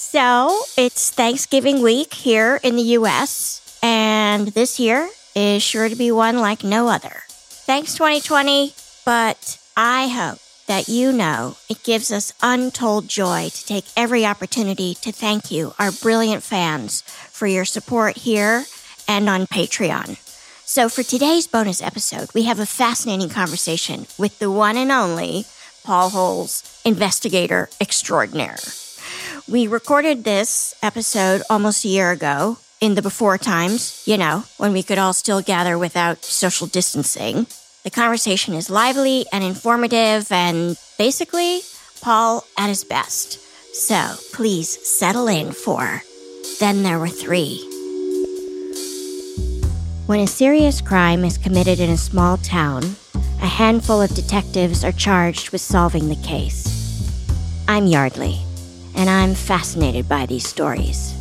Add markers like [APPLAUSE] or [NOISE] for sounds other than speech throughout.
So, it's Thanksgiving week here in the US, and this year is sure to be one like no other. Thanks, 2020, but I hope that you know it gives us untold joy to take every opportunity to thank you, our brilliant fans, for your support here and on Patreon. So, for today's bonus episode, we have a fascinating conversation with the one and only Paul Holes, investigator extraordinaire. We recorded this episode almost a year ago in the before times, you know, when we could all still gather without social distancing. The conversation is lively and informative and basically Paul at his best. So please settle in for Then There Were Three. When a serious crime is committed in a small town, a handful of detectives are charged with solving the case. I'm Yardley, and I'm fascinated by these stories.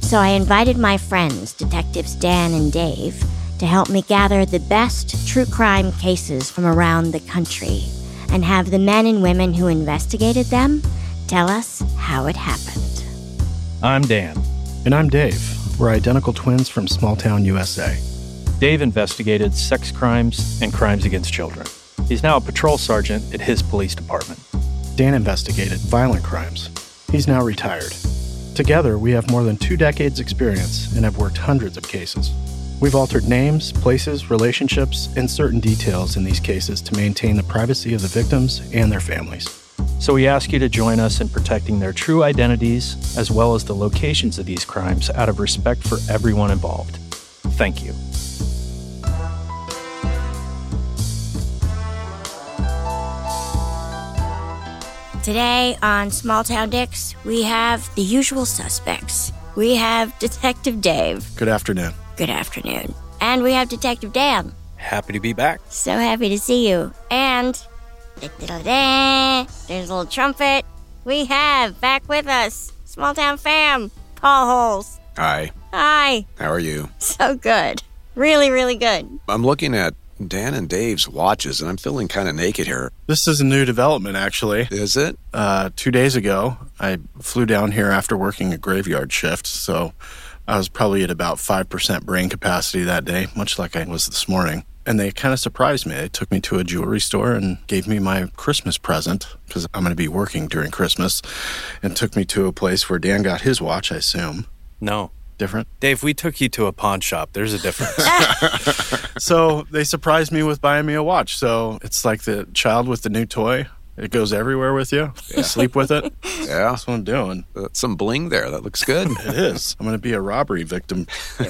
So I invited my friends, Detectives Dan and Dave, to help me gather the best true crime cases from around the country and have the men and women who investigated them tell us how it happened. I'm Dan. And I'm Dave. We're identical twins from small town USA. Dave investigated sex crimes and crimes against children. He's now a patrol sergeant at his police department. Dan investigated violent crimes. He's now retired. Together, we have more than two decades' experience and have worked hundreds of cases. We've altered names, places, relationships, and certain details in these cases to maintain the privacy of the victims and their families. So we ask you to join us in protecting their true identities as well as the locations of these crimes out of respect for everyone involved. Thank you. Today on Small Town Dicks, we have the usual suspects. We have Detective Dave. Good afternoon. Good afternoon. And we have Detective Dan. Happy to be back. So happy to see you. And there's a little trumpet. We have back with us Small Town Fam, Paul Holes. Hi, Hi. how are you? So good. Really, really good. I'm looking at Dan and Dave's watches and I'm feeling kind of naked here. This is a new development, actually. Is it? Uh, two days ago, I flew down here after working a graveyard shift, so I was probably at about 5% brain capacity that day, much like I was this morning. And they kind of surprised me. They took me to a jewelry store and gave me my Christmas present because I'm going to be working during Christmas and took me to a place where Dan got his watch, I assume. No. Different. Dave, we took you to a pawn shop. There's a difference. [LAUGHS] [LAUGHS] So they surprised me with buying me a watch. So it's like the child with the new toy. It goes everywhere with you. You sleep with it. Yeah. That's what I'm doing. Uh, some bling there. That looks good. It is. I'm going to be a robbery victim. [LAUGHS]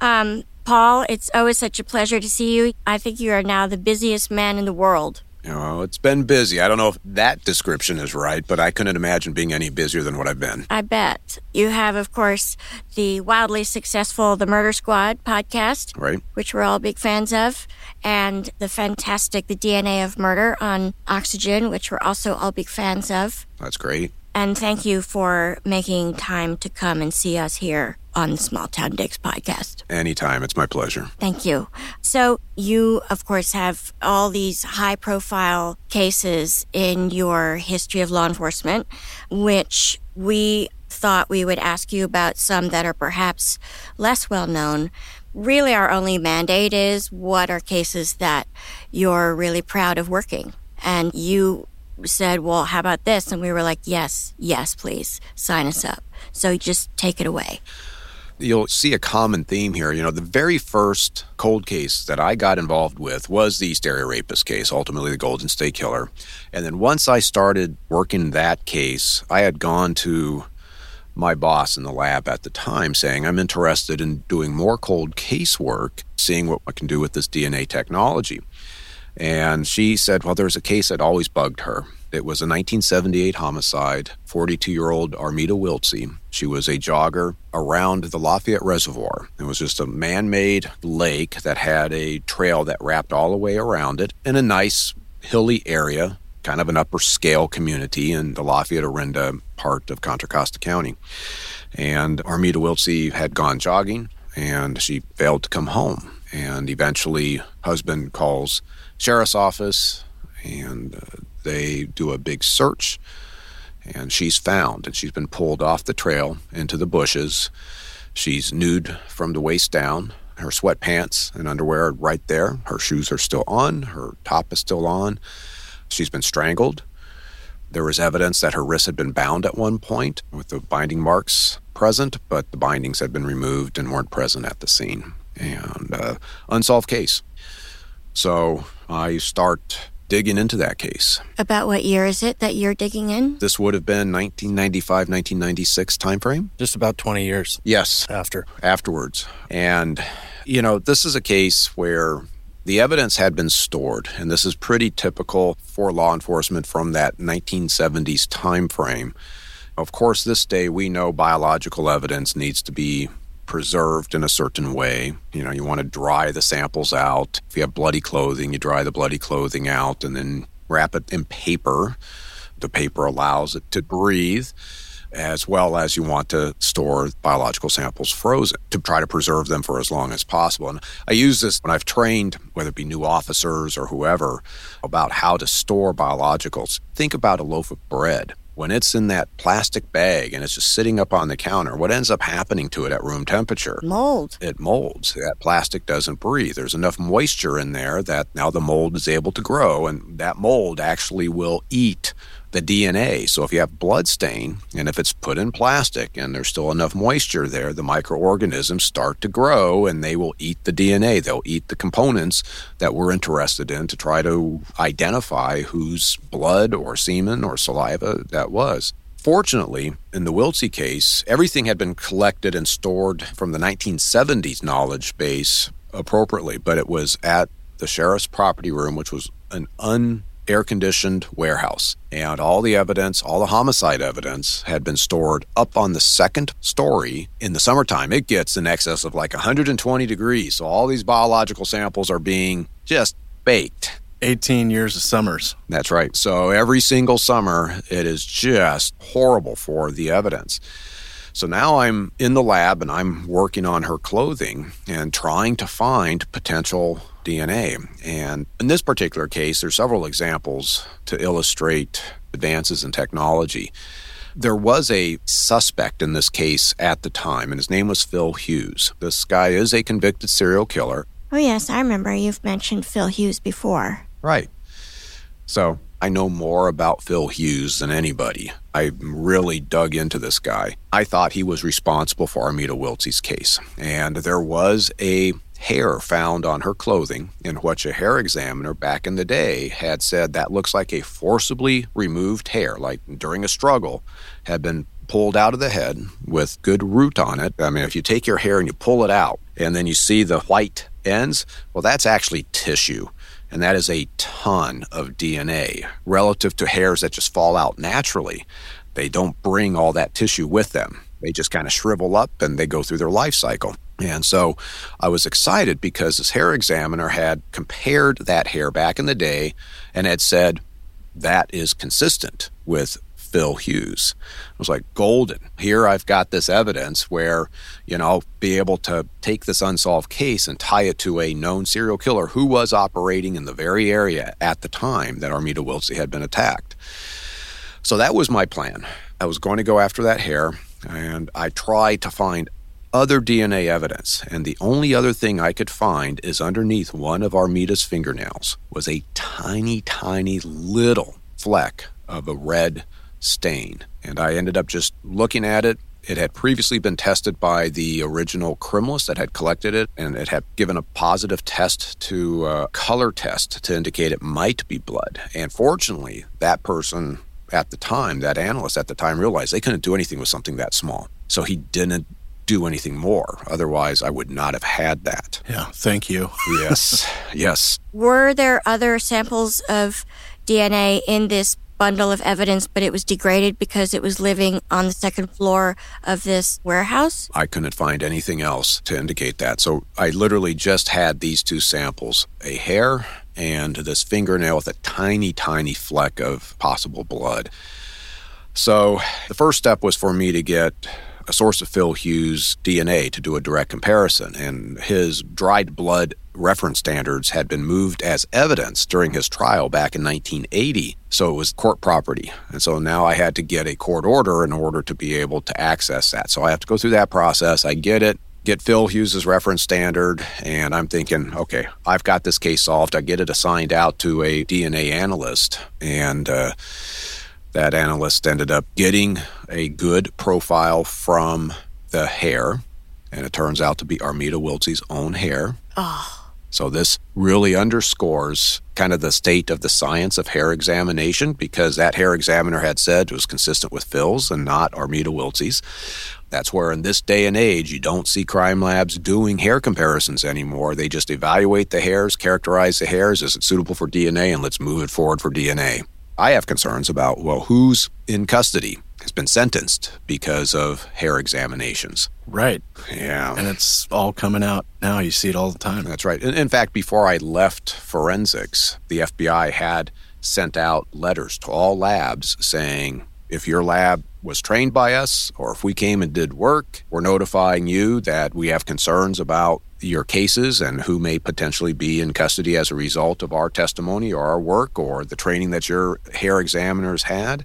Um, Paul, it's always such a pleasure to see you. I think you are now the busiest man in the world. You know, it's been busy. I don't know if that description is right, but I couldn't imagine being any busier than what I've been. I bet. You have, of course, the wildly successful The Murder Squad podcast, Right? which we're all big fans of, and the fantastic The DNA of Murder on Oxygen, which we're also all big fans of. That's great. And thank you for making time to come and see us here on the Small Town Dicks podcast. Anytime. It's my pleasure. Thank you. So, you, of course, have all these high profile cases in your history of law enforcement, which we thought we would ask you about some that are perhaps less well known. Really, our only mandate is what are cases that you're really proud of working. And you said, Well, how about this? And we were like, Yes, yes, please sign us up. So just take it away. You'll see a common theme here. You know, the very first cold case that I got involved with was the East Area Rapist case, ultimately the Golden State Killer. And then once I started working that case, I had gone to my boss in the lab at the time saying, I'm interested in doing more cold case work, seeing what I can do with this DNA technology. And she said, Well, there was a case that always bugged her. It was a 1978 homicide, 42 year old Armida Wiltsey. She was a jogger around the Lafayette Reservoir. It was just a man made lake that had a trail that wrapped all the way around it in a nice hilly area, kind of an upper scale community in the Lafayette Orinda part of Contra Costa County. And Armida Wiltsey had gone jogging and she failed to come home. And eventually, husband calls sheriff's office and uh, they do a big search and she's found and she's been pulled off the trail into the bushes. She's nude from the waist down her sweatpants and underwear are right there her shoes are still on her top is still on. She's been strangled. There was evidence that her wrists had been bound at one point with the binding marks present but the bindings had been removed and weren't present at the scene. And uh, unsolved case. So I start digging into that case. About what year is it that you're digging in? This would have been 1995, 1996 timeframe. Just about 20 years Yes, after. afterwards. And, you know, this is a case where the evidence had been stored, and this is pretty typical for law enforcement from that 1970s timeframe. Of course, this day we know biological evidence needs to be preserved in a certain way. You know, you want to dry the samples out. If you have bloody clothing, you dry the bloody clothing out and then wrap it in paper. The paper allows it to breathe as well as you want to store biological samples frozen to try to preserve them for as long as possible. And I use this when I've trained, whether it be new officers or whoever, about how to store biologicals. Think about a loaf of bread when it's in that plastic bag and it's just sitting up on the counter, what ends up happening to it at room temperature? Mold. It molds. That plastic doesn't breathe. There's enough moisture in there that now the mold is able to grow, and that mold actually will eat the DNA. So if you have blood stain and if it's put in plastic and there's still enough moisture there, the microorganisms start to grow and they will eat the DNA. They'll eat the components that we're interested in to try to identify whose blood or semen or saliva that was. Fortunately, in the Wiltsey case, everything had been collected and stored from the 1970s knowledge base appropriately, but it was at the sheriff's property room, which was an un air conditioned warehouse. And all the evidence, all the homicide evidence, had been stored up on the second story. In the summertime, it gets in excess of like 120 degrees. So all these biological samples are being just baked. 18 years of summers. That's right. So every single summer, it is just horrible for the evidence. So now I'm in the lab and I'm working on her clothing and trying to find potential DNA. And in this particular case, there's several examples to illustrate advances in technology. There was a suspect in this case at the time, and his name was Phil Hughes. This guy is a convicted serial killer. Oh, yes, I remember you've mentioned Phil Hughes before. Right. So I know more about Phil Hughes than anybody. I really dug into this guy. I thought he was responsible for Armida Wiltsey's case. And there was a hair found on her clothing in which a hair examiner back in the day had said that looks like a forcibly removed hair, like during a struggle, had been pulled out of the head with good root on it. I mean, if you take your hair and you pull it out and then you see the white ends, well, that's actually tissue. And that is a ton of DNA relative to hairs that just fall out naturally. They don't bring all that tissue with them. They just kind of shrivel up and they go through their life cycle. And so I was excited because this hair examiner had compared that hair back in the day and had said that is consistent with Phil Hughes. I was like, golden. Here I've got this evidence where, you know, be able to take this unsolved case and tie it to a known serial killer who was operating in the very area at the time that Armida Wiltsey had been attacked. So that was my plan. I was going to go after that hair, and I tried to find other DNA evidence, and the only other thing I could find is underneath one of Armida's fingernails was a tiny, tiny little fleck of a red stain. And I ended up just looking at it. It had previously been tested by the original criminalist that had collected it, and it had given a positive test to a color test to indicate it might be blood. And fortunately, that person at the time, that analyst at the time, realized they couldn't do anything with something that small. So he didn't do anything more. Otherwise, I would not have had that. Yeah, thank you. yes, [LAUGHS] yes. Were there other samples of DNA in this bundle of evidence, but it was degraded because it was living on the second floor of this warehouse? I couldn't find anything else to indicate that. So I literally just had these two samples a hair and this fingernail with a tiny, tiny fleck of possible blood. So the first step was for me to get a source of Phil Hughes' DNA to do a direct comparison, and his dried blood reference standards had been moved as evidence during his trial back in 1980. So it was court property. And so now I had to get a court order in order to be able to access that. So I have to go through that process. I get it, get Phil Hughes's reference standard, and I'm thinking, okay, I've got this case solved. I get it assigned out to a DNA analyst, and uh, that analyst ended up getting a good profile from the hair, and it turns out to be Armida Wiltsey's own hair. Oh. So this really underscores kind of the state of the science of hair examination because that hair examiner had said it was consistent with Phil's and not Armida Wiltsey's. That's where in this day and age you don't see crime labs doing hair comparisons anymore. They just evaluate the hairs, characterize the hairs, is it suitable for DNA, and let's move it forward for DNA. I have concerns about, well, who's in custody has been sentenced because of hair examinations. Right. Yeah. And it's all coming out now. You see it all the time. That's right. In, in fact, before I left forensics, the FBI had sent out letters to all labs saying, if your lab was trained by us or if we came and did work, we're notifying you that we have concerns about your cases and who may potentially be in custody as a result of our testimony or our work or the training that your hair examiners had.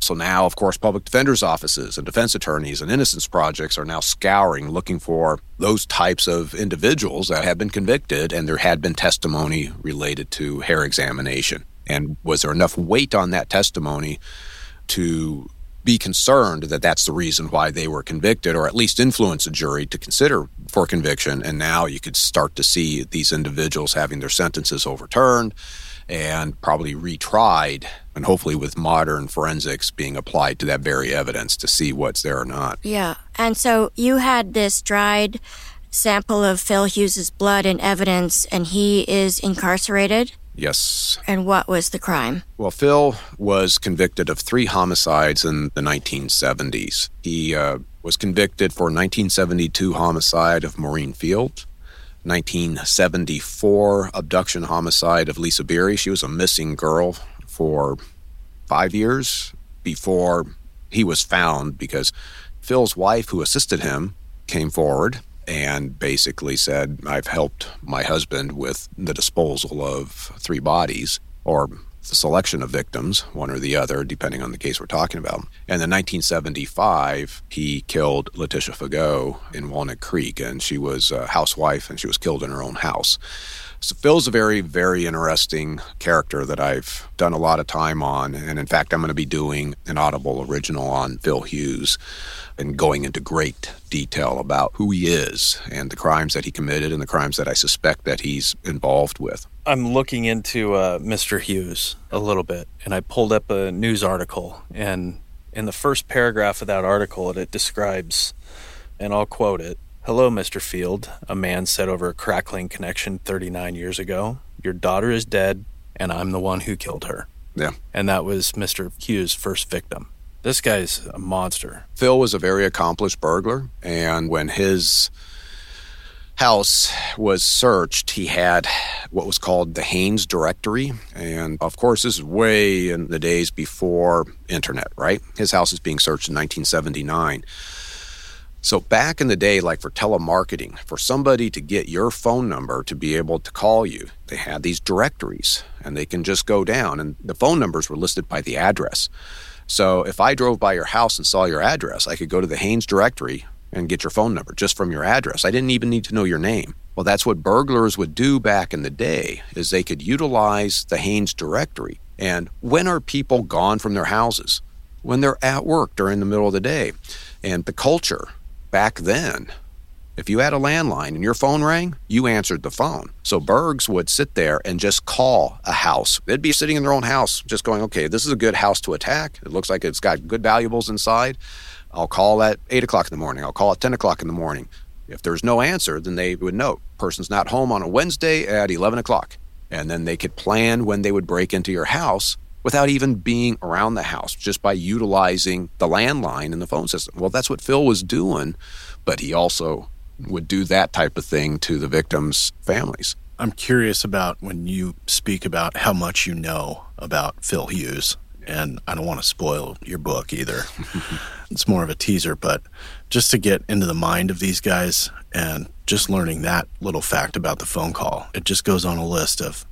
So now, of course, public defenders' offices and defense attorneys and innocence projects are now scouring looking for those types of individuals that have been convicted and there had been testimony related to hair examination. And was there enough weight on that testimony to be concerned that that's the reason why they were convicted, or at least influence a jury to consider for conviction. And now you could start to see these individuals having their sentences overturned and probably retried, and hopefully with modern forensics being applied to that very evidence to see what's there or not. Yeah. And so you had this dried sample of Phil Hughes's blood and evidence, and he is incarcerated. Yes. And what was the crime? Well, Phil was convicted of three homicides in the 1970s. He uh, was convicted for 1972 homicide of Maureen Field, 1974 abduction homicide of Lisa Beery. She was a missing girl for five years before he was found because Phil's wife, who assisted him, came forward and basically said, I've helped my husband with the disposal of three bodies or the selection of victims, one or the other, depending on the case we're talking about. And in 1975, he killed Letitia Fagot in Walnut Creek, and she was a housewife and she was killed in her own house. So Phil's a very, very interesting character that I've done a lot of time on. And in fact, I'm going to be doing an Audible original on Phil Hughes and going into great detail about who he is and the crimes that he committed and the crimes that I suspect that he's involved with. I'm looking into uh, Mr. Hughes a little bit, and I pulled up a news article, and in the first paragraph of that article, it describes, and I'll quote it Hello, Mr. Field, a man said over a crackling connection 39 years ago. Your daughter is dead, and I'm the one who killed her. Yeah. And that was Mr. Hughes' first victim. This guy's a monster. Phil was a very accomplished burglar, and when his house was searched, he had what was called the Haines directory. And of course, this is way in the days before internet, right? His house is being searched in 1979. So back in the day, like for telemarketing, for somebody to get your phone number to be able to call you, they had these directories and they can just go down and the phone numbers were listed by the address. So if I drove by your house and saw your address, I could go to the Haines directory, and get your phone number just from your address. I didn't even need to know your name. Well, that's what burglars would do back in the day is they could utilize the Haines directory. And when are people gone from their houses? When they're at work during the middle of the day. And the culture back then, if you had a landline and your phone rang, you answered the phone. So Bergs would sit there and just call a house. They'd be sitting in their own house, just going, okay, this is a good house to attack. It looks like it's got good valuables inside. I'll call at 8 o'clock in the morning. I'll call at 10 o'clock in the morning. If there's no answer, then they would know person's not home on a Wednesday at 11 o'clock. And then they could plan when they would break into your house without even being around the house, just by utilizing the landline and the phone system. Well, that's what Phil was doing, but he also would do that type of thing to the victims' families. I'm curious about when you speak about how much you know about Phil Hughes and I don't want to spoil your book either. [LAUGHS] it's more of a teaser, but just to get into the mind of these guys and just learning that little fact about the phone call, it just goes on a list of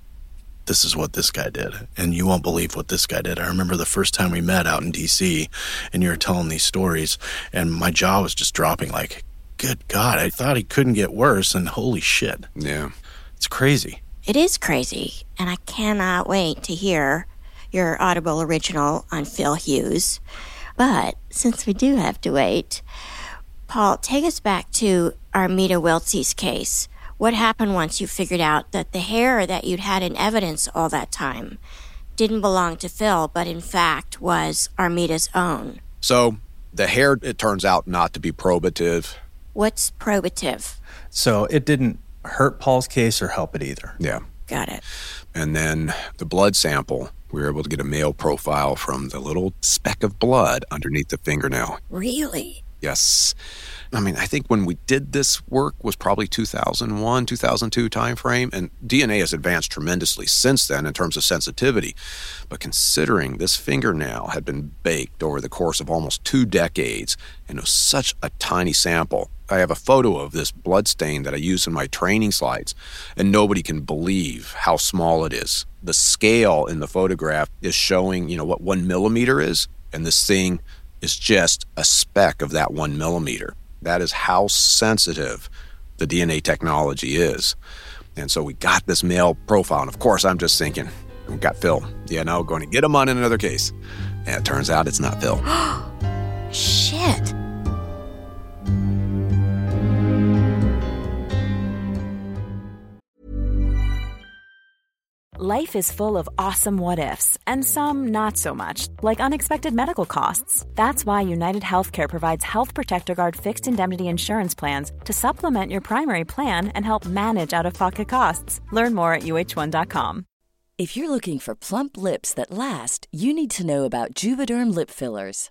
this is what this guy did, and you won't believe what this guy did. I remember the first time we met out in DC, and you were telling these stories, and my jaw was just dropping like, good God, I thought he couldn't get worse, and holy shit. Yeah. It's crazy. It is crazy, and I cannot wait to hear your Audible original on Phil Hughes. But since we do have to wait, Paul, take us back to Armida Wiltsey's case. What happened once you figured out that the hair that you'd had in evidence all that time didn't belong to Phil, but in fact was Armida's own? So the hair, it turns out not to be probative. What's probative? So it didn't hurt Paul's case or help it either. Yeah. Got it. And then the blood sample we were able to get a male profile from the little speck of blood underneath the fingernail. Really? Yes. I mean, I think when we did this work was probably 2001, 2002 timeframe, and DNA has advanced tremendously since then in terms of sensitivity. But considering this fingernail had been baked over the course of almost two decades and it was such a tiny sample, I have a photo of this blood stain that I use in my training slides, and nobody can believe how small it is. The scale in the photograph is showing, you know, what one millimeter is, and this thing is just a speck of that one millimeter. That is how sensitive the DNA technology is. And so we got this male profile. And of course, I'm just thinking, we got Phil. Yeah, now going to get him on in another case. And it turns out it's not Phil. [GASPS] Shit. Life is full of awesome what ifs, and some not so much, like unexpected medical costs. That's why United Healthcare provides Health Protector Guard fixed indemnity insurance plans to supplement your primary plan and help manage out of pocket costs. Learn more at uh1.com. If you're looking for plump lips that last, you need to know about Juvederm lip fillers.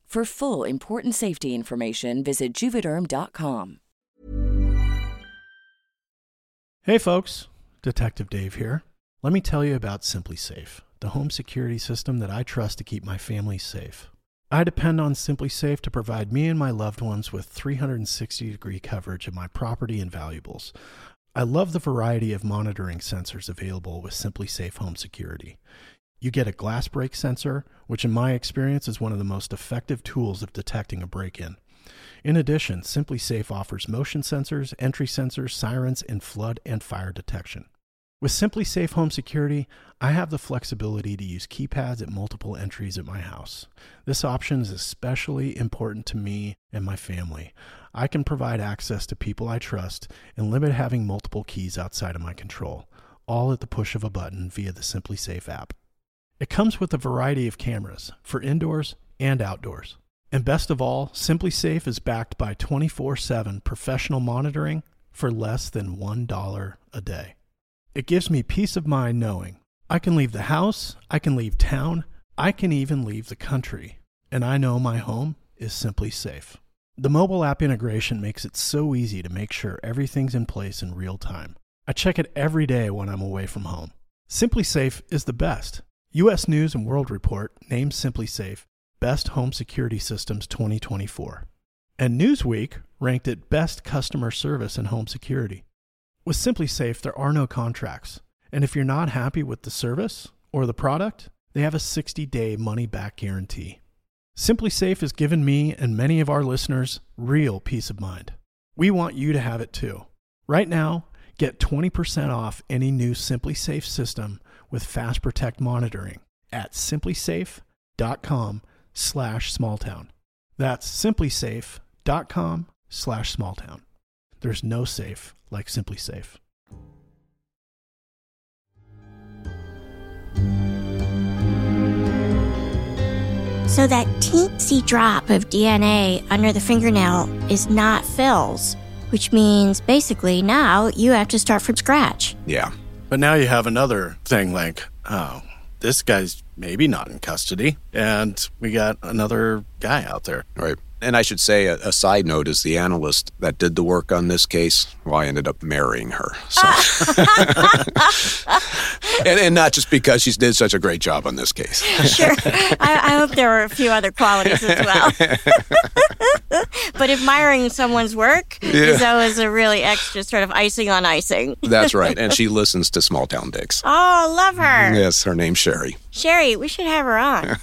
For full important safety information, visit juvederm.com. Hey folks, Detective Dave here. Let me tell you about SimpliSafe, the home security system that I trust to keep my family safe. I depend on SimpliSafe to provide me and my loved ones with 360 degree coverage of my property and valuables. I love the variety of monitoring sensors available with SimpliSafe Home Security. You get a glass break sensor, which in my experience is one of the most effective tools of detecting a break in. In addition, SimpliSafe offers motion sensors, entry sensors, sirens, and flood and fire detection. With SimpliSafe Home Security, I have the flexibility to use keypads at multiple entries at my house. This option is especially important to me and my family. I can provide access to people I trust and limit having multiple keys outside of my control, all at the push of a button via the SimpliSafe app. It comes with a variety of cameras for indoors and outdoors. And best of all, SimpliSafe is backed by 24 7 professional monitoring for less than $1 a day. It gives me peace of mind knowing I can leave the house, I can leave town, I can even leave the country, and I know my home is simply safe. The mobile app integration makes it so easy to make sure everything's in place in real time. I check it every day when I'm away from home. SimpliSafe is the best. US News and World Report named SimpliSafe Best Home Security Systems 2024. And Newsweek ranked it Best Customer Service in Home Security. With SimpliSafe, there are no contracts. And if you're not happy with the service or the product, they have a 60 day money back guarantee. SimpliSafe has given me and many of our listeners real peace of mind. We want you to have it too. Right now, get 20% off any new SimpliSafe system with Fast Protect monitoring at simplisafe.com slash smalltown. That's simplisafe.com slash smalltown. There's no safe like SimpliSafe. So that teensy drop of DNA under the fingernail is not Phil's, which means basically now you have to start from scratch. Yeah. But now you have another thing like, oh, this guy's maybe not in custody. And we got another guy out there. Right. And I should say, a, a, side note is the analyst that did the work on this case. Well, I ended up marrying her. So. Ah. [LAUGHS] and, and, not just because she did such a great job on this case. sure. I, I, hope there were a few other qualities as well. [LAUGHS] but admiring someone's work yeah. is always a really extra sort of icing on icing. That's right. And [LAUGHS] she listens to Small Town Dicks. Oh, love her. Yes, her name's Sherry. Sherry, we should have her on.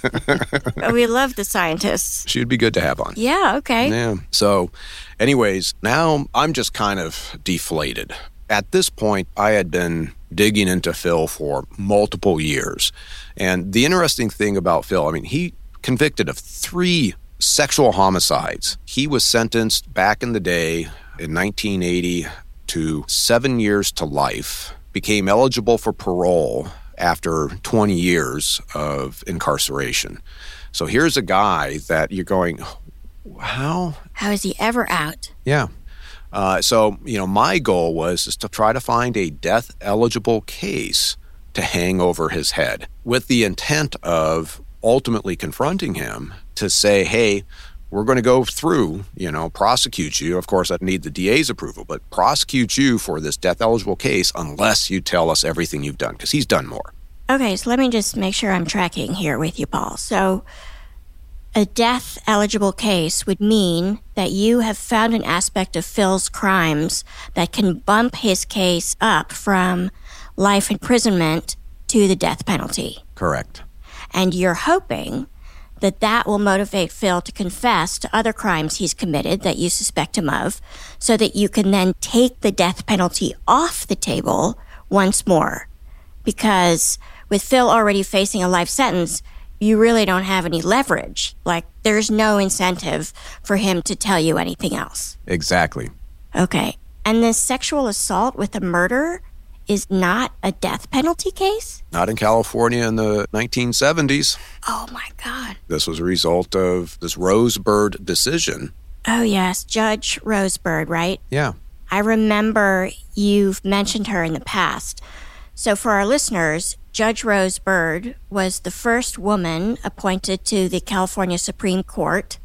[LAUGHS] we love the scientists. She'd be good to have on. Yeah, okay. Yeah. So, anyways, now I'm just kind of deflated. At this point, I had been digging into Phil for multiple years. And the interesting thing about Phil, I mean, he convicted of three sexual homicides. He was sentenced back in the day in 1980 to seven years to life, became eligible for parole after 20 years of incarceration. So here's a guy that you're going, how? How is he ever out? Yeah. Uh, so, you know, my goal was is to try to find a death eligible case to hang over his head with the intent of ultimately confronting him to say, hey, we're going to go through, you know, prosecute you. Of course, I need the DA's approval, but prosecute you for this death eligible case unless you tell us everything you've done, because he's done more. Okay, so let me just make sure I'm tracking here with you, Paul. So, a death eligible case would mean that you have found an aspect of Phil's crimes that can bump his case up from life imprisonment to the death penalty. Correct. And you're hoping that that will motivate Phil to confess to other crimes he's committed that you suspect him of, so that you can then take the death penalty off the table once more. Because with Phil already facing a life sentence, you really don't have any leverage. Like, there's no incentive for him to tell you anything else. Exactly. Okay. And this sexual assault with a murder is not a death penalty case? Not in California in the 1970s. Oh my God. This was a result of this Rose Bird decision. Oh, yes. Judge Rose Bird, right? Yeah. I remember you've mentioned her in the past. So, for our listeners, Judge Rose Bird was the first woman appointed to the California Supreme Court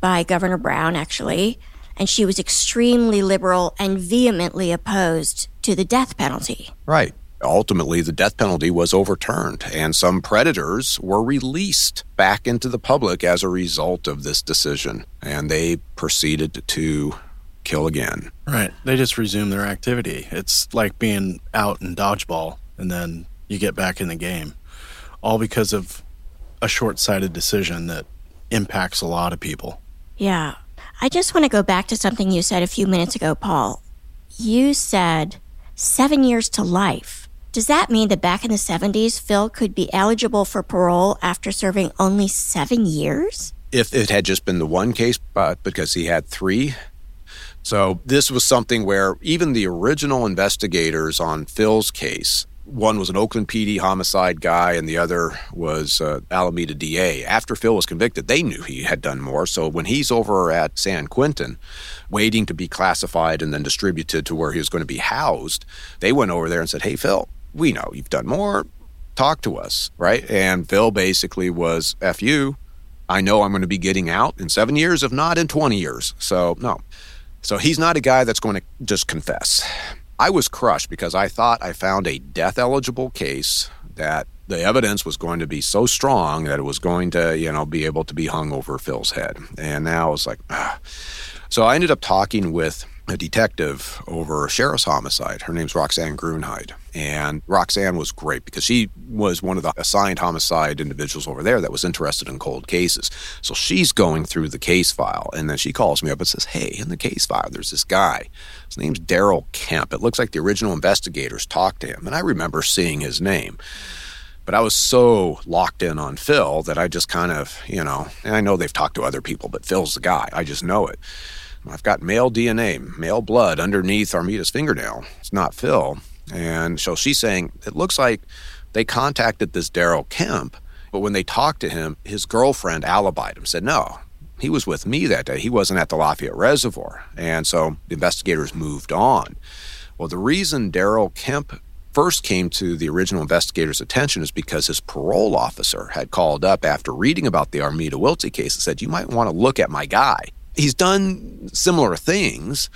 by Governor Brown, actually and she was extremely liberal and vehemently opposed to the death penalty. Right. Ultimately, the death penalty was overturned, and some predators were released back into the public as a result of this decision. And they proceeded to kill again. Right. They just resume their activity. It's like being out in dodgeball and then you get back in the game, all because of a short sighted decision that impacts a lot of people. Yeah. I just want to go back to something you said a few minutes ago, Paul. You said seven years to life. Does that mean that back in the 70s, Phil could be eligible for parole after serving only seven years? If it had just been the one case, but because he had three. So this was something where even the original investigators on Phil's case one was an Oakland PD homicide guy, and the other was uh, Alameda DA. After Phil was convicted, they knew he had done more. So when he's over at San Quentin, waiting to be classified and then distributed to where he was going to be housed, they went over there and said, Hey, Phil, we know you've done more. Talk to us, right? And Phil basically was, F you. I know I'm going to be getting out in seven years, if not in 20 years. So, no. So he's not a guy that's going to just confess. I was crushed because I thought I found a death eligible case that the evidence was going to be so strong that it was going to, you know, be able to be hung over Phil's head. And now it's like, ah. so I ended up talking with a detective over a sheriff's homicide. Her name's Roxanne Gruenheid. And Roxanne was great because she was one of the assigned homicide individuals over there that was interested in cold cases. So she's going through the case file and then she calls me up and says, Hey, in the case file, there's this guy. His name's Daryl Kemp. It looks like the original investigators talked to him. And I remember seeing his name. But I was so locked in on Phil that I just kind of, you know, and I know they've talked to other people, but Phil's the guy. I just know it. I've got male DNA, male blood underneath Armida's fingernail. It's not Phil. And so she's saying, it looks like they contacted this Daryl Kemp, but when they talked to him, his girlfriend alibied him, said, no, he was with me that day. He wasn't at the Lafayette Reservoir. And so the investigators moved on. Well, the reason Daryl Kemp first came to the original investigator's attention is because his parole officer had called up after reading about the Armida Wiltsey case and said, You might want to look at my guy he's done similar things.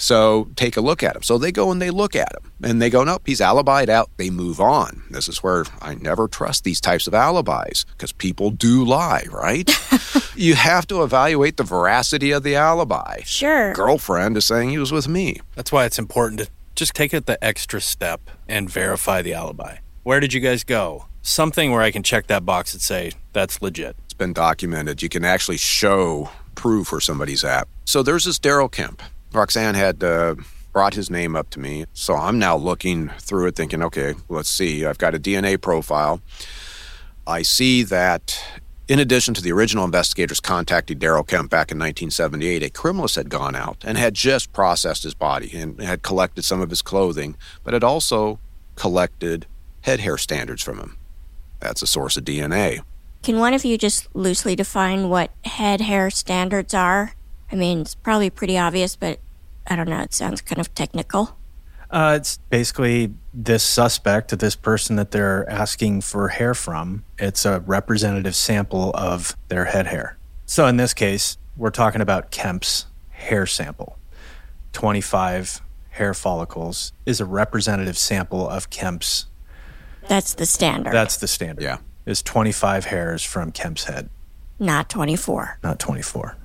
So take a look at him. So they go and they look at him and they go, nope, he's alibied out. They move on. This is where I never trust these types of alibis because people do lie, right? [LAUGHS] you have to evaluate the veracity of the alibi. Sure. Girlfriend is saying he was with me. That's why it's important to just take it the extra step and verify the alibi. Where did you guys go? Something where I can check that box and say, that's legit. Been documented. You can actually show proof for somebody's app. So there's this Daryl Kemp. Roxanne had uh, brought his name up to me. So I'm now looking through it thinking, okay, let's see. I've got a DNA profile. I see that in addition to the original investigators contacting Daryl Kemp back in 1978, a criminalist had gone out and had just processed his body and had collected some of his clothing, but had also collected head hair standards from him. That's a source of DNA. Can one of you just loosely define what head hair standards are? I mean, it's probably pretty obvious, but I don't know. It sounds kind of technical. Uh, it's basically this suspect, this person that they're asking for hair from. It's a representative sample of their head hair. So in this case, we're talking about Kemp's hair sample. 25 hair follicles is a representative sample of Kemp's. That's the standard. That's the standard. Yeah is 25 hairs from Kemp's head. Not 24. Not 24.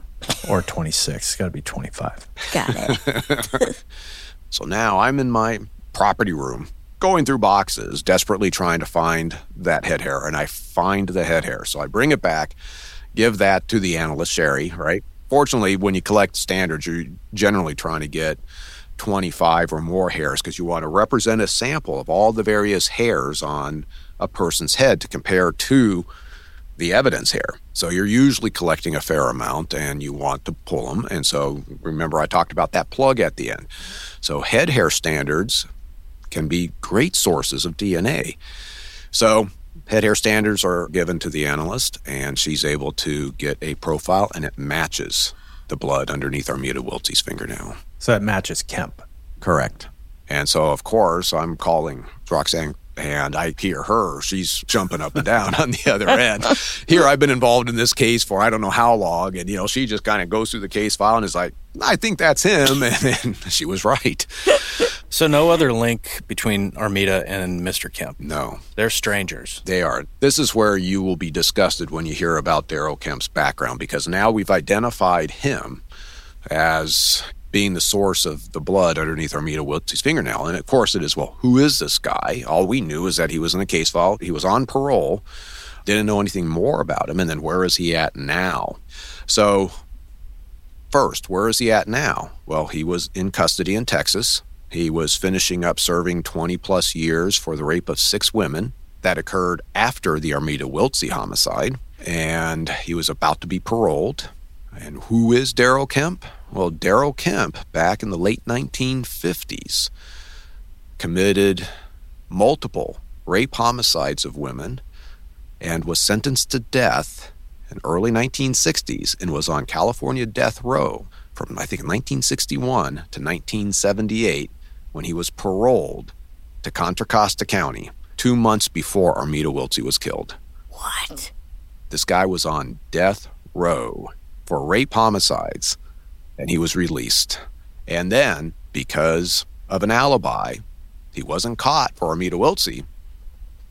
or 26. It's got to be 25. Got it. [LAUGHS] so now I'm in my property room going through boxes, desperately trying to find that head hair, and I find the head hair. So I bring it back, give that to the analyst, Sherry, right? Fortunately, when you collect standards, you're generally trying to get 25 or more hairs because you want to represent a sample of all the various hairs on a person's head to compare to the evidence here. So you're usually collecting a fair amount and you want to pull them. And so remember, I talked about that plug at the end. So head hair standards can be great sources of DNA. So head hair standards are given to the analyst and she's able to get a profile and it matches the blood underneath Armida Wiltsey's fingernail. So it matches Kemp. Correct. And so, of course, I'm calling Roxanne and I hear her. She's jumping up and down [LAUGHS] on the other end. Here, I've been involved in this case for I don't know how long, and you know, she just kind of goes through the case file and is like, "I think that's him," [LAUGHS] and then she was right. [LAUGHS] So, no other link between Armida and Mr. Kemp. No, they're strangers. They are. This is where you will be disgusted when you hear about Daryl Kemp's background because now we've identified him as being the source of the blood underneath Armida Wiltsey's fingernail. And of course, it is, well, who is this guy? All we knew is that he was in a case file, he was on parole, didn't know anything more about him. And then where is he at now? So, first, where is he at now? Well, he was in custody in Texas. He was finishing up serving 20 plus years for the rape of six women that occurred after the Armida Wiltsey homicide. And he was about to be paroled. And who is Darryl Kemp? Well, Darryl Kemp, back in the late 1950s, committed multiple rape homicides of women and was sentenced to death in early 1960s and was on California death row from I think 1961 to 1978 when he was paroled to Contra Costa County 2 months before Armida Wiltsey was killed. What? This guy was on death row for rape homicides and he was released. And then, because of an alibi, he wasn't caught for Armida Wiltsey.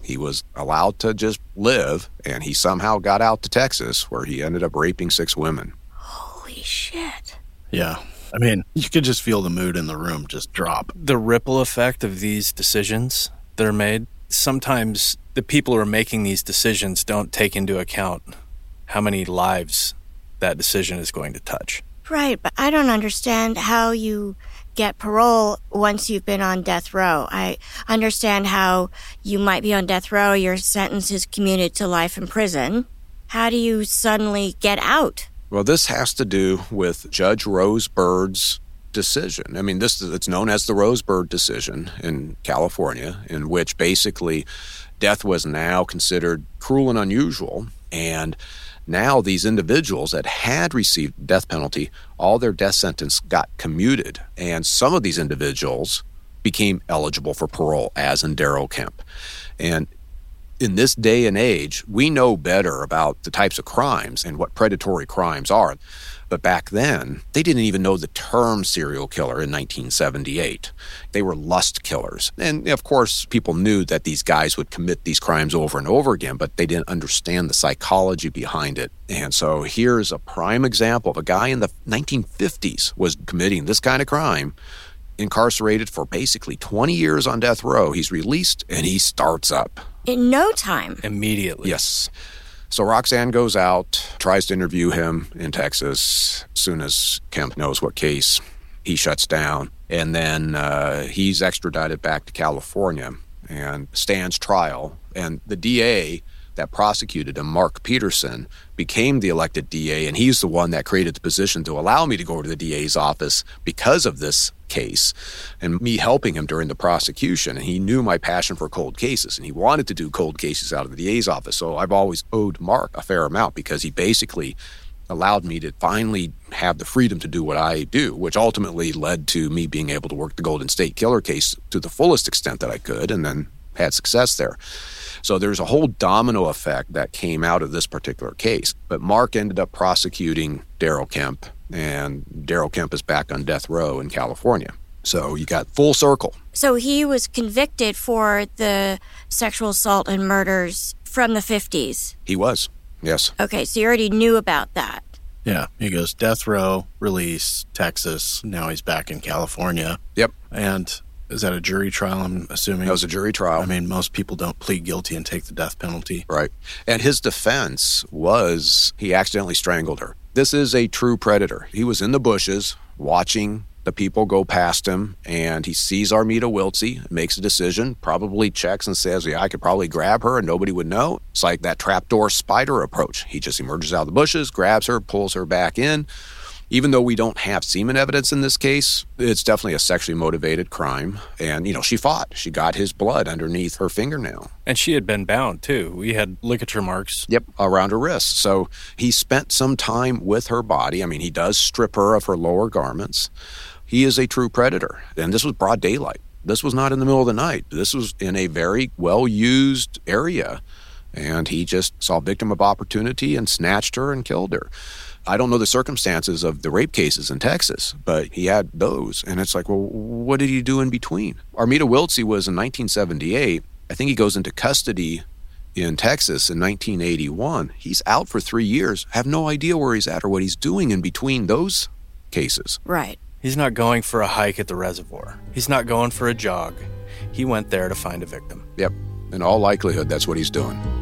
He was allowed to just live, and he somehow got out to Texas, where he ended up raping six women. Holy shit. Yeah. I mean, you could just feel the mood in the room just drop. The ripple effect of these decisions that are made, sometimes the people who are making these decisions don't take into account how many lives that decision is going to touch. Right, but I don't understand how you get parole once you've been on death row. I understand how you might be on death row, your sentence is commuted to life in prison. How do you suddenly get out? Well, this has to do with Judge Rose Bird's decision. I mean, this it's known as the Rose Bird decision in California, in which basically death was now considered cruel and unusual, and now these individuals that had received death penalty, all their death sentence got commuted, and some of these individuals became eligible for parole, as in Darryl Kemp. And in this day and age, we know better about the types of crimes and what predatory crimes are. But back then, they didn't even know the term serial killer in 1978. They were lust killers. And of course, people knew that these guys would commit these crimes over and over again, but they didn't understand the psychology behind it. And so here's a prime example of a guy in the 1950s was committing this kind of crime incarcerated for basically 20 years on death row. He's released and he starts up. In no time. Immediately. Yes. So Roxanne goes out, tries to interview him in Texas. As soon as Kemp knows what case, he shuts down. And then uh, he's extradited back to California and stands trial. And the DA that prosecuted him, Mark Peterson, became the elected DA, and he's the one that created the position to allow me to go to the DA's office because of this case and me helping him during the prosecution. And he knew my passion for cold cases, and he wanted to do cold cases out of the DA's office. So I've always owed Mark a fair amount because he basically allowed me to finally have the freedom to do what I do, which ultimately led to me being able to work the Golden State Killer case to the fullest extent that I could, and then had success there. So there's a whole domino effect that came out of this particular case. But Mark ended up prosecuting Darryl Kemp, and Darryl Kemp is back on death row in California. So you got full circle. So he was convicted for the sexual assault and murders from the 50s. He was, yes. Okay, so you already knew about that. Yeah, he goes death row, release, Texas. Now he's back in California. Yep. And is that a jury trial? I'm assuming That was a jury trial. I mean, most people don't plead guilty and take the death penalty. Right. And his defense was he accidentally strangled her. This is a true predator. He was in the bushes watching the people go past him and he sees Armida Wiltsey, makes a decision, probably checks and says, Yeah, I could probably grab her and nobody would know. It's like that trapdoor spider approach. He just emerges out of the bushes, grabs her, pulls her back in. Even though we don't have semen evidence in this case, it's definitely a sexually motivated crime. And, you know, she fought. She got his blood underneath her fingernail. And she had been bound too. We had ligature marks. Yep, around her wrist. So he spent some time with her body. I mean, he does strip her of her lower garments. He is a true predator. And this was broad daylight. This was not in the middle of the night. This was in a very well used area. And he just saw victim of opportunity and snatched her and killed her. I don't know the circumstances of the rape cases in Texas, but he had those. And it's like, well, what did he do in between? Armida Wiltsey was in 1978. I think he goes into custody in Texas in 1981. He's out for three years. Have no idea where he's at or what he's doing in between those cases. Right. He's not going for a hike at the reservoir. He's not going for a jog. He went there to find a victim. Yep. In all likelihood, that's what he's doing.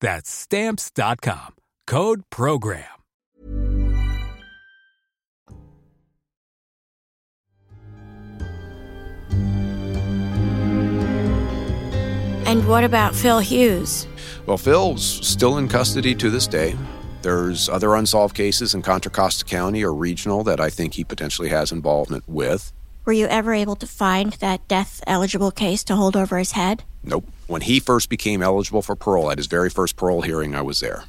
That's stamps.com. Code program. And what about Phil Hughes? Well, Phil's still in custody to this day. There's other unsolved cases in Contra Costa County or regional that I think he potentially has involvement with. Were you ever able to find that death eligible case to hold over his head? Nope. When he first became eligible for parole, at his very first parole hearing, I was there.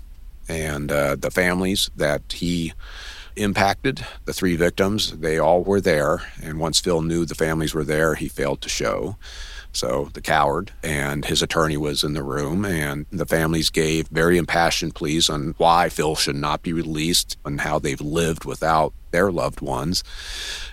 And uh, the families that he impacted, the three victims, they all were there. And once Phil knew the families were there, he failed to show. So the coward and his attorney was in the room, and the families gave very impassioned pleas on why Phil should not be released and how they've lived without their loved ones.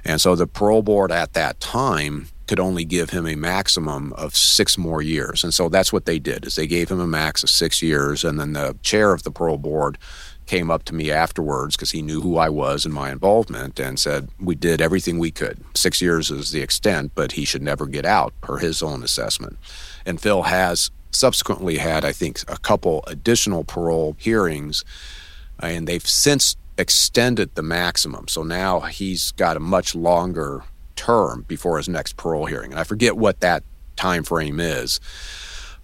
And so the parole board at that time could only give him a maximum of six more years. And so that's what they did is they gave him a max of six years. And then the chair of the parole board came up to me afterwards because he knew who I was and my involvement and said, We did everything we could. Six years is the extent, but he should never get out, per his own assessment. And Phil has subsequently had, I think, a couple additional parole hearings, and they've since extended the maximum. So now he's got a much longer term before his next parole hearing. And I forget what that time frame is,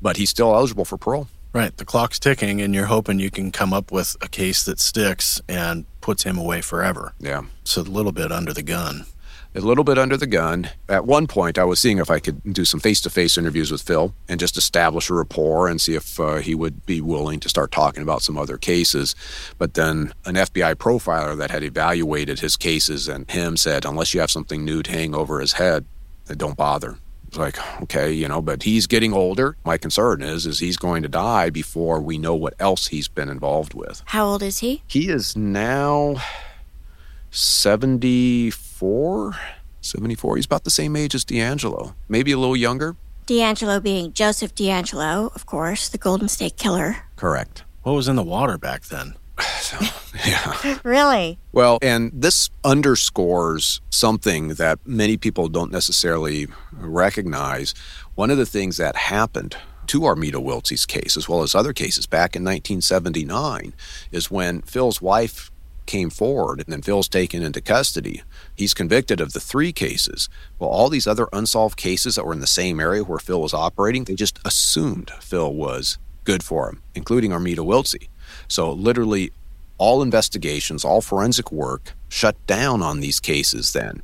but he's still eligible for parole. Right. The clock's ticking, and you're hoping you can come up with a case that sticks and puts him away forever. Yeah. It's a little bit under the gun. A little bit under the gun. At one point, I was seeing if I could do some face to face interviews with Phil and just establish a rapport and see if uh, he would be willing to start talking about some other cases. But then an FBI profiler that had evaluated his cases and him said, unless you have something new to hang over his head, don't bother It's like okay you know but he's getting older my concern is is he's going to die before we know what else he's been involved with How old is he? he is now 74 74 he's about the same age as d'angelo maybe a little younger D'Angelo being Joseph D'Angelo, of course, the Golden State Killer. correct What was in the water back then? [SIGHS] Yeah. [LAUGHS] Really? Well, and this underscores something that many people don't necessarily recognize. One of the things that happened to Armida Wiltsey's case, as well as other cases back in 1979, is when Phil's wife came forward and then Phil's taken into custody. He's convicted of the three cases. Well, all these other unsolved cases that were in the same area where Phil was operating, they just assumed Phil was good for him, including Armida Wiltsey. So literally all investigations, all forensic work shut down on these cases then.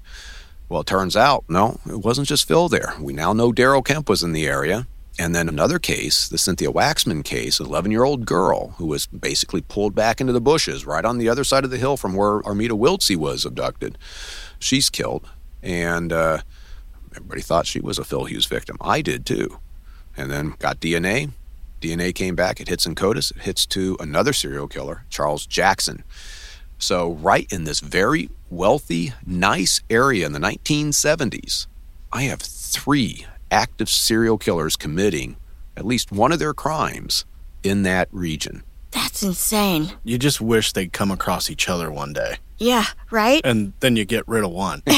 Well, it turns out, no, it wasn't just Phil there. We now know Darryl Kemp was in the area. And then another case, the Cynthia Waxman case, an 11 year old girl who was basically pulled back into the bushes right on the other side of the hill from where Armida Wiltsey was abducted. She's killed. And uh, everybody thought she was a Phil Hughes victim. I did too. And then got DNA. DNA came back. It hits in CODIS. It hits to another serial killer, Charles Jackson. So, right in this very wealthy, nice area in the 1970s, I have three active serial killers committing at least one of their crimes in that region. That's insane. You just wish they'd come across each other one day. Yeah, right? And then you get rid of one. [LAUGHS]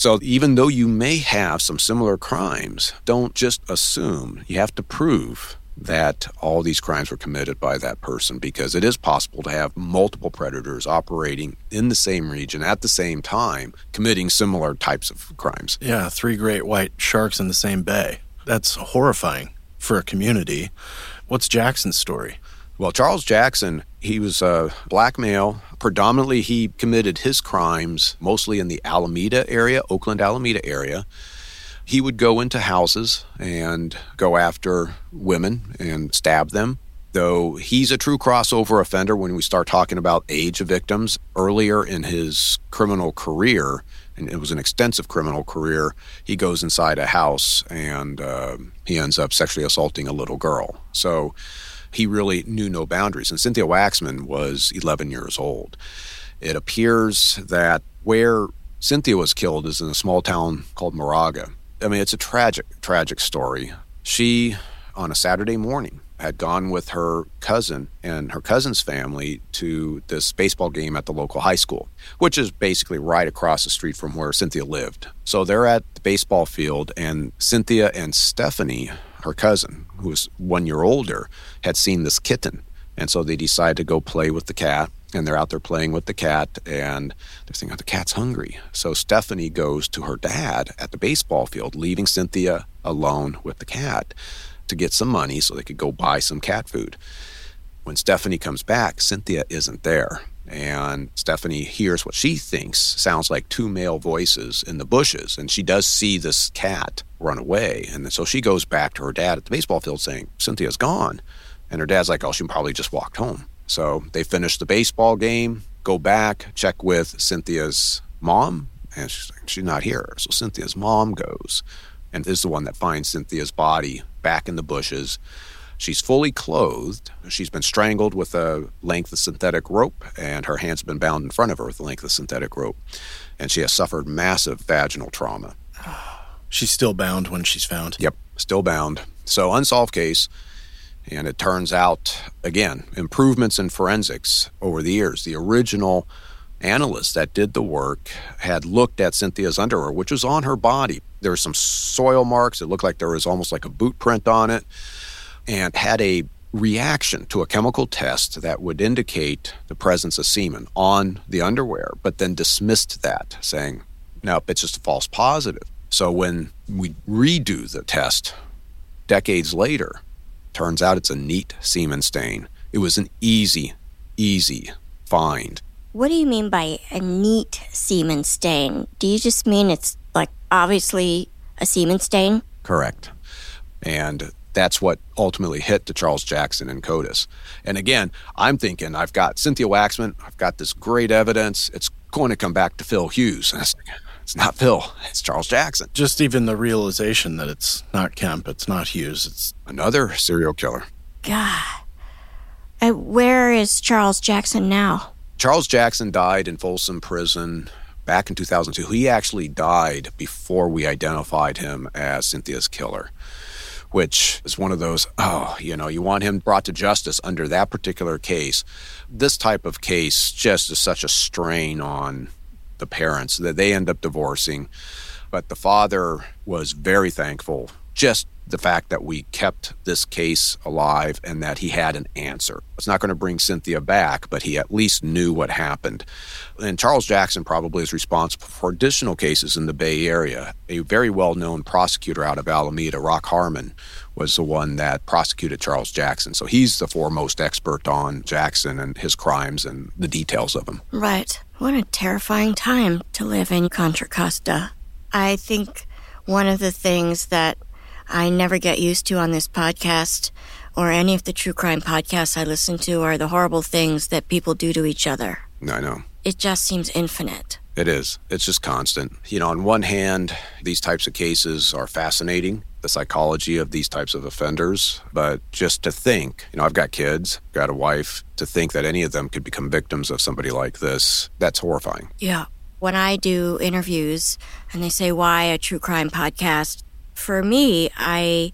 So, even though you may have some similar crimes, don't just assume. You have to prove that all these crimes were committed by that person because it is possible to have multiple predators operating in the same region at the same time committing similar types of crimes. Yeah, three great white sharks in the same bay. That's horrifying for a community. What's Jackson's story? Well, Charles Jackson, he was a black male. Predominantly, he committed his crimes mostly in the Alameda area, Oakland, Alameda area. He would go into houses and go after women and stab them. Though he's a true crossover offender when we start talking about age of victims. Earlier in his criminal career, and it was an extensive criminal career, he goes inside a house and uh, he ends up sexually assaulting a little girl. So he really knew no boundaries. And Cynthia Waxman was 11 years old. It appears that where Cynthia was killed is in a small town called Moraga. I mean, it's a tragic, tragic story. She, on a Saturday morning, had gone with her cousin and her cousin's family to this baseball game at the local high school, which is basically right across the street from where Cynthia lived. So they're at the baseball field, and Cynthia and Stephanie, her cousin, who was one year older, had seen this kitten. And so they decide to go play with the cat and they're out there playing with the cat and they're thinking, oh, the cat's hungry. So Stephanie goes to her dad at the baseball field, leaving Cynthia alone with the cat to get some money so they could go buy some cat food. When Stephanie comes back, Cynthia isn't there. And Stephanie hears what she thinks sounds like two male voices in the bushes. And she does see this cat run away. And so she goes back to her dad at the baseball field saying, Cynthia's gone. And her dad's like, oh, she probably just walked home. So they finish the baseball game, go back, check with Cynthia's mom, and she's like, she's not here. So Cynthia's mom goes and is the one that finds Cynthia's body back in the bushes. She's fully clothed. She's been strangled with a length of synthetic rope, and her hands have been bound in front of her with a length of synthetic rope. And she has suffered massive vaginal trauma. She's still bound when she's found. Yep, still bound. So, unsolved case. And it turns out, again, improvements in forensics over the years. The original analyst that did the work had looked at Cynthia's underwear, which was on her body. There were some soil marks. It looked like there was almost like a boot print on it, and had a reaction to a chemical test that would indicate the presence of semen on the underwear, but then dismissed that, saying, no, it's just a false positive. So when we redo the test decades later, Turns out it's a neat semen stain. It was an easy, easy find. What do you mean by a neat semen stain? Do you just mean it's like obviously a semen stain? Correct. And that's what ultimately hit to Charles Jackson and CODIS. And again, I'm thinking I've got Cynthia Waxman, I've got this great evidence. It's going to come back to Phil Hughes. And it's like, it's not Phil, it's Charles Jackson. Just even the realization that it's not Kemp, it's not Hughes, it's another serial killer. God. And where is Charles Jackson now? Charles Jackson died in Folsom Prison back in 2002. He actually died before we identified him as Cynthia's killer, which is one of those, oh, you know, you want him brought to justice under that particular case. This type of case just is such a strain on the parents that they end up divorcing. But the father was very thankful just the fact that we kept this case alive and that he had an answer. It's not going to bring Cynthia back, but he at least knew what happened. And Charles Jackson probably is responsible for additional cases in the Bay Area. A very well known prosecutor out of Alameda, Rock Harmon, was the one that prosecuted Charles Jackson. So he's the foremost expert on Jackson and his crimes and the details of them. Right. What a terrifying time to live in Contra Costa. I think one of the things that I never get used to on this podcast or any of the true crime podcasts I listen to are the horrible things that people do to each other. I know. It just seems infinite. It is. It's just constant. You know, on one hand, these types of cases are fascinating, the psychology of these types of offenders. But just to think, you know, I've got kids, got a wife, to think that any of them could become victims of somebody like this, that's horrifying. Yeah. When I do interviews and they say, why a true crime podcast? For me, I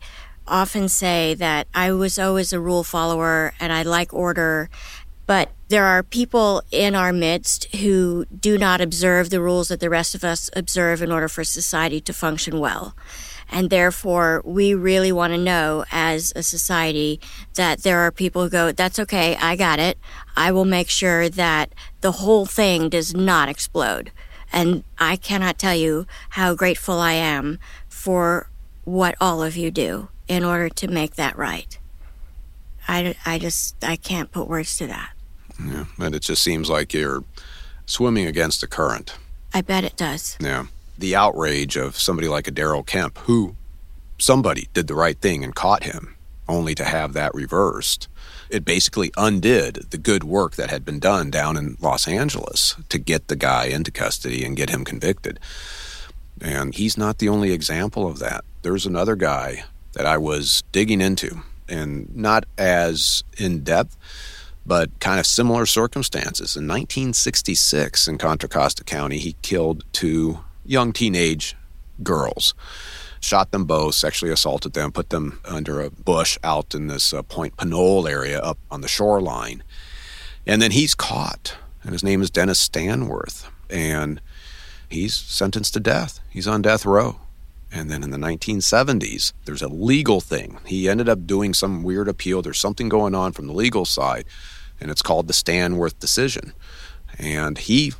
often say that I was always a rule follower and I like order, but there are people in our midst who do not observe the rules that the rest of us observe in order for society to function well. And therefore, we really want to know as a society that there are people who go, that's okay, I got it. I will make sure that the whole thing does not explode. And I cannot tell you how grateful I am for what all of you do in order to make that right. I, I just, I can't put words to that. Yeah, and it just seems like you're swimming against the current. I bet it does. Yeah. The outrage of somebody like a Darryl Kemp, who somebody did the right thing and caught him, only to have that reversed. It basically undid the good work that had been done down in Los Angeles to get the guy into custody and get him convicted. And he's not the only example of that. There's another guy that I was digging into, and not as in depth, but kind of similar circumstances. In 1966, in Contra Costa County, he killed two young teenage girls, shot them both, sexually assaulted them, put them under a bush out in this uh, Point Pinole area up on the shoreline. And then he's caught, and his name is Dennis Stanworth. And he's sentenced to death. He's on death row. And then in the 1970s, there's a legal thing. He ended up doing some weird appeal. There's something going on from the legal side, and it's called the Stanworth decision. And he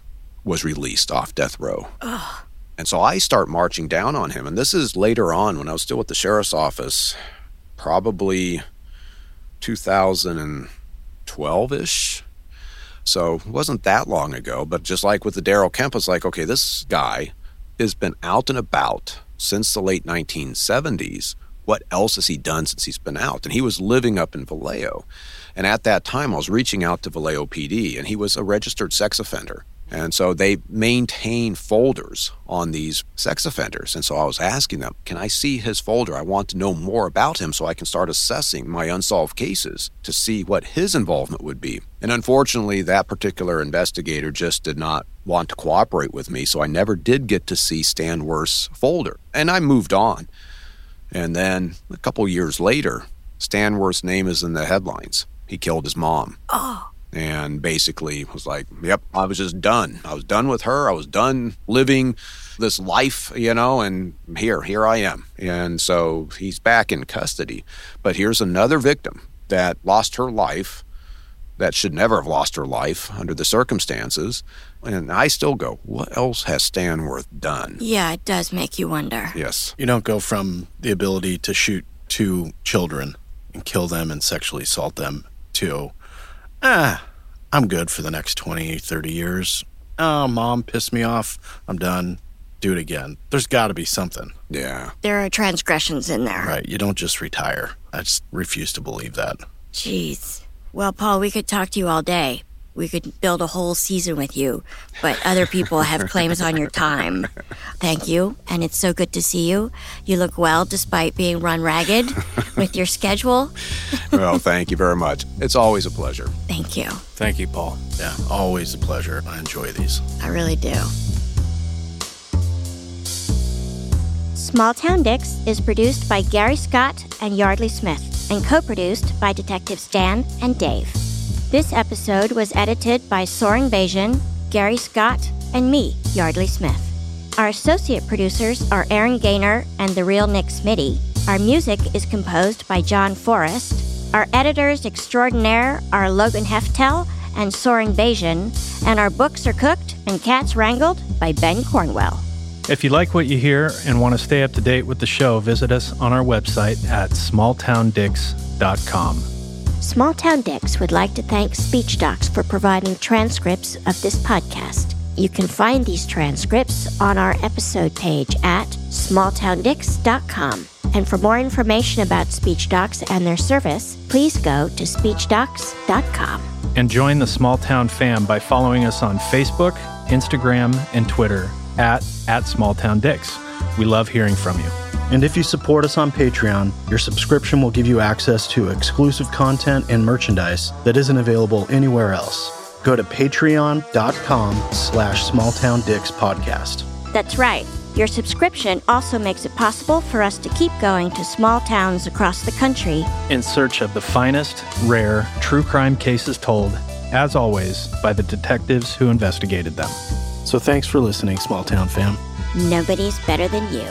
was released off death row. Ugh. And so I start marching down on him. And this is later on when I was still at the sheriff's office, probably 2012 ish. So it wasn't that long ago. But just like with the Darryl Kemp, it's like, okay, this guy has been out and about since the late 1970s. What else has he done since he's been out? And he was living up in Vallejo. And at that time, I was reaching out to Vallejo PD, and he was a registered sex offender. And so they maintain folders on these sex offenders. And so I was asking them, can I see his folder? I want to know more about him so I can start assessing my unsolved cases to see what his involvement would be. And unfortunately, that particular investigator just did not want to cooperate with me. So I never did get to see Stanworth's folder. And I moved on. And then a couple years later, Stanworth's name is in the headlines. He killed his mom. Oh and basically was like, yep, I was just done. I was done with her. I was done living this life, you know, and here, here I am. And so he's back in custody. But here's another victim that lost her life, that should never have lost her life under the circumstances. And I still go, what else has Stanworth done? Yeah, it does make you wonder. Yes. You don't go from the ability to shoot two children and kill them and sexually assault them to ah, I'm good for the next 20, 30 years. Oh, mom pissed me off. I'm done. Do it again. There's got to be something. Yeah. There are transgressions in there. Right. You don't just retire. I just refuse to believe that. Jeez. Well, Paul, we could talk to you all day. We could build a whole season with you, but other people have claims on your time. Thank you, and it's so good to see you. You look well despite being run ragged with your schedule. well, thank you very much. It's always a pleasure. Thank you. Thank you, Paul. Yeah, always a pleasure. I enjoy these. I really do. Small Town Dicks is produced by Gary Scott and Yeardley Smith and co produced by Detectives Dan and Dave. This episode was edited by Soren Bajan, Gary Scott, and me, Yeardley Smith. Our associate producers are Aaron Gaynor and the real Nick Smitty. Our music is composed by John Forrest. Our editors extraordinaire are Logan Heftel and Soren Bajan, and our books are cooked and cats wrangled by Ben Cornwell. If you like what you hear and want to stay up to date with the show, visit us on our website at smalltowndicks.com. Small Town Dicks would like to thank Speech Docs for providing transcripts of this podcast. You can find these transcripts on our episode page at smalltowndicks.com. And for more information about Speech Docs and their service, please go to speechdocs.com. And join the Small Town fam by following us on Facebook, Instagram, and Twitter at, at Smalltown Dicks. We love hearing from you. And if you support us on Patreon, your subscription will give you access to exclusive content and merchandise that isn't available anywhere else. Go to patreon.com slash smalltowndickspodcast. That's right. Your subscription also makes it possible for us to keep going to small towns across the country in search of the finest, rare, true crime cases told, as always, by the detectives who investigated them. So thanks for listening, Small Town fam. Nobody's better than you.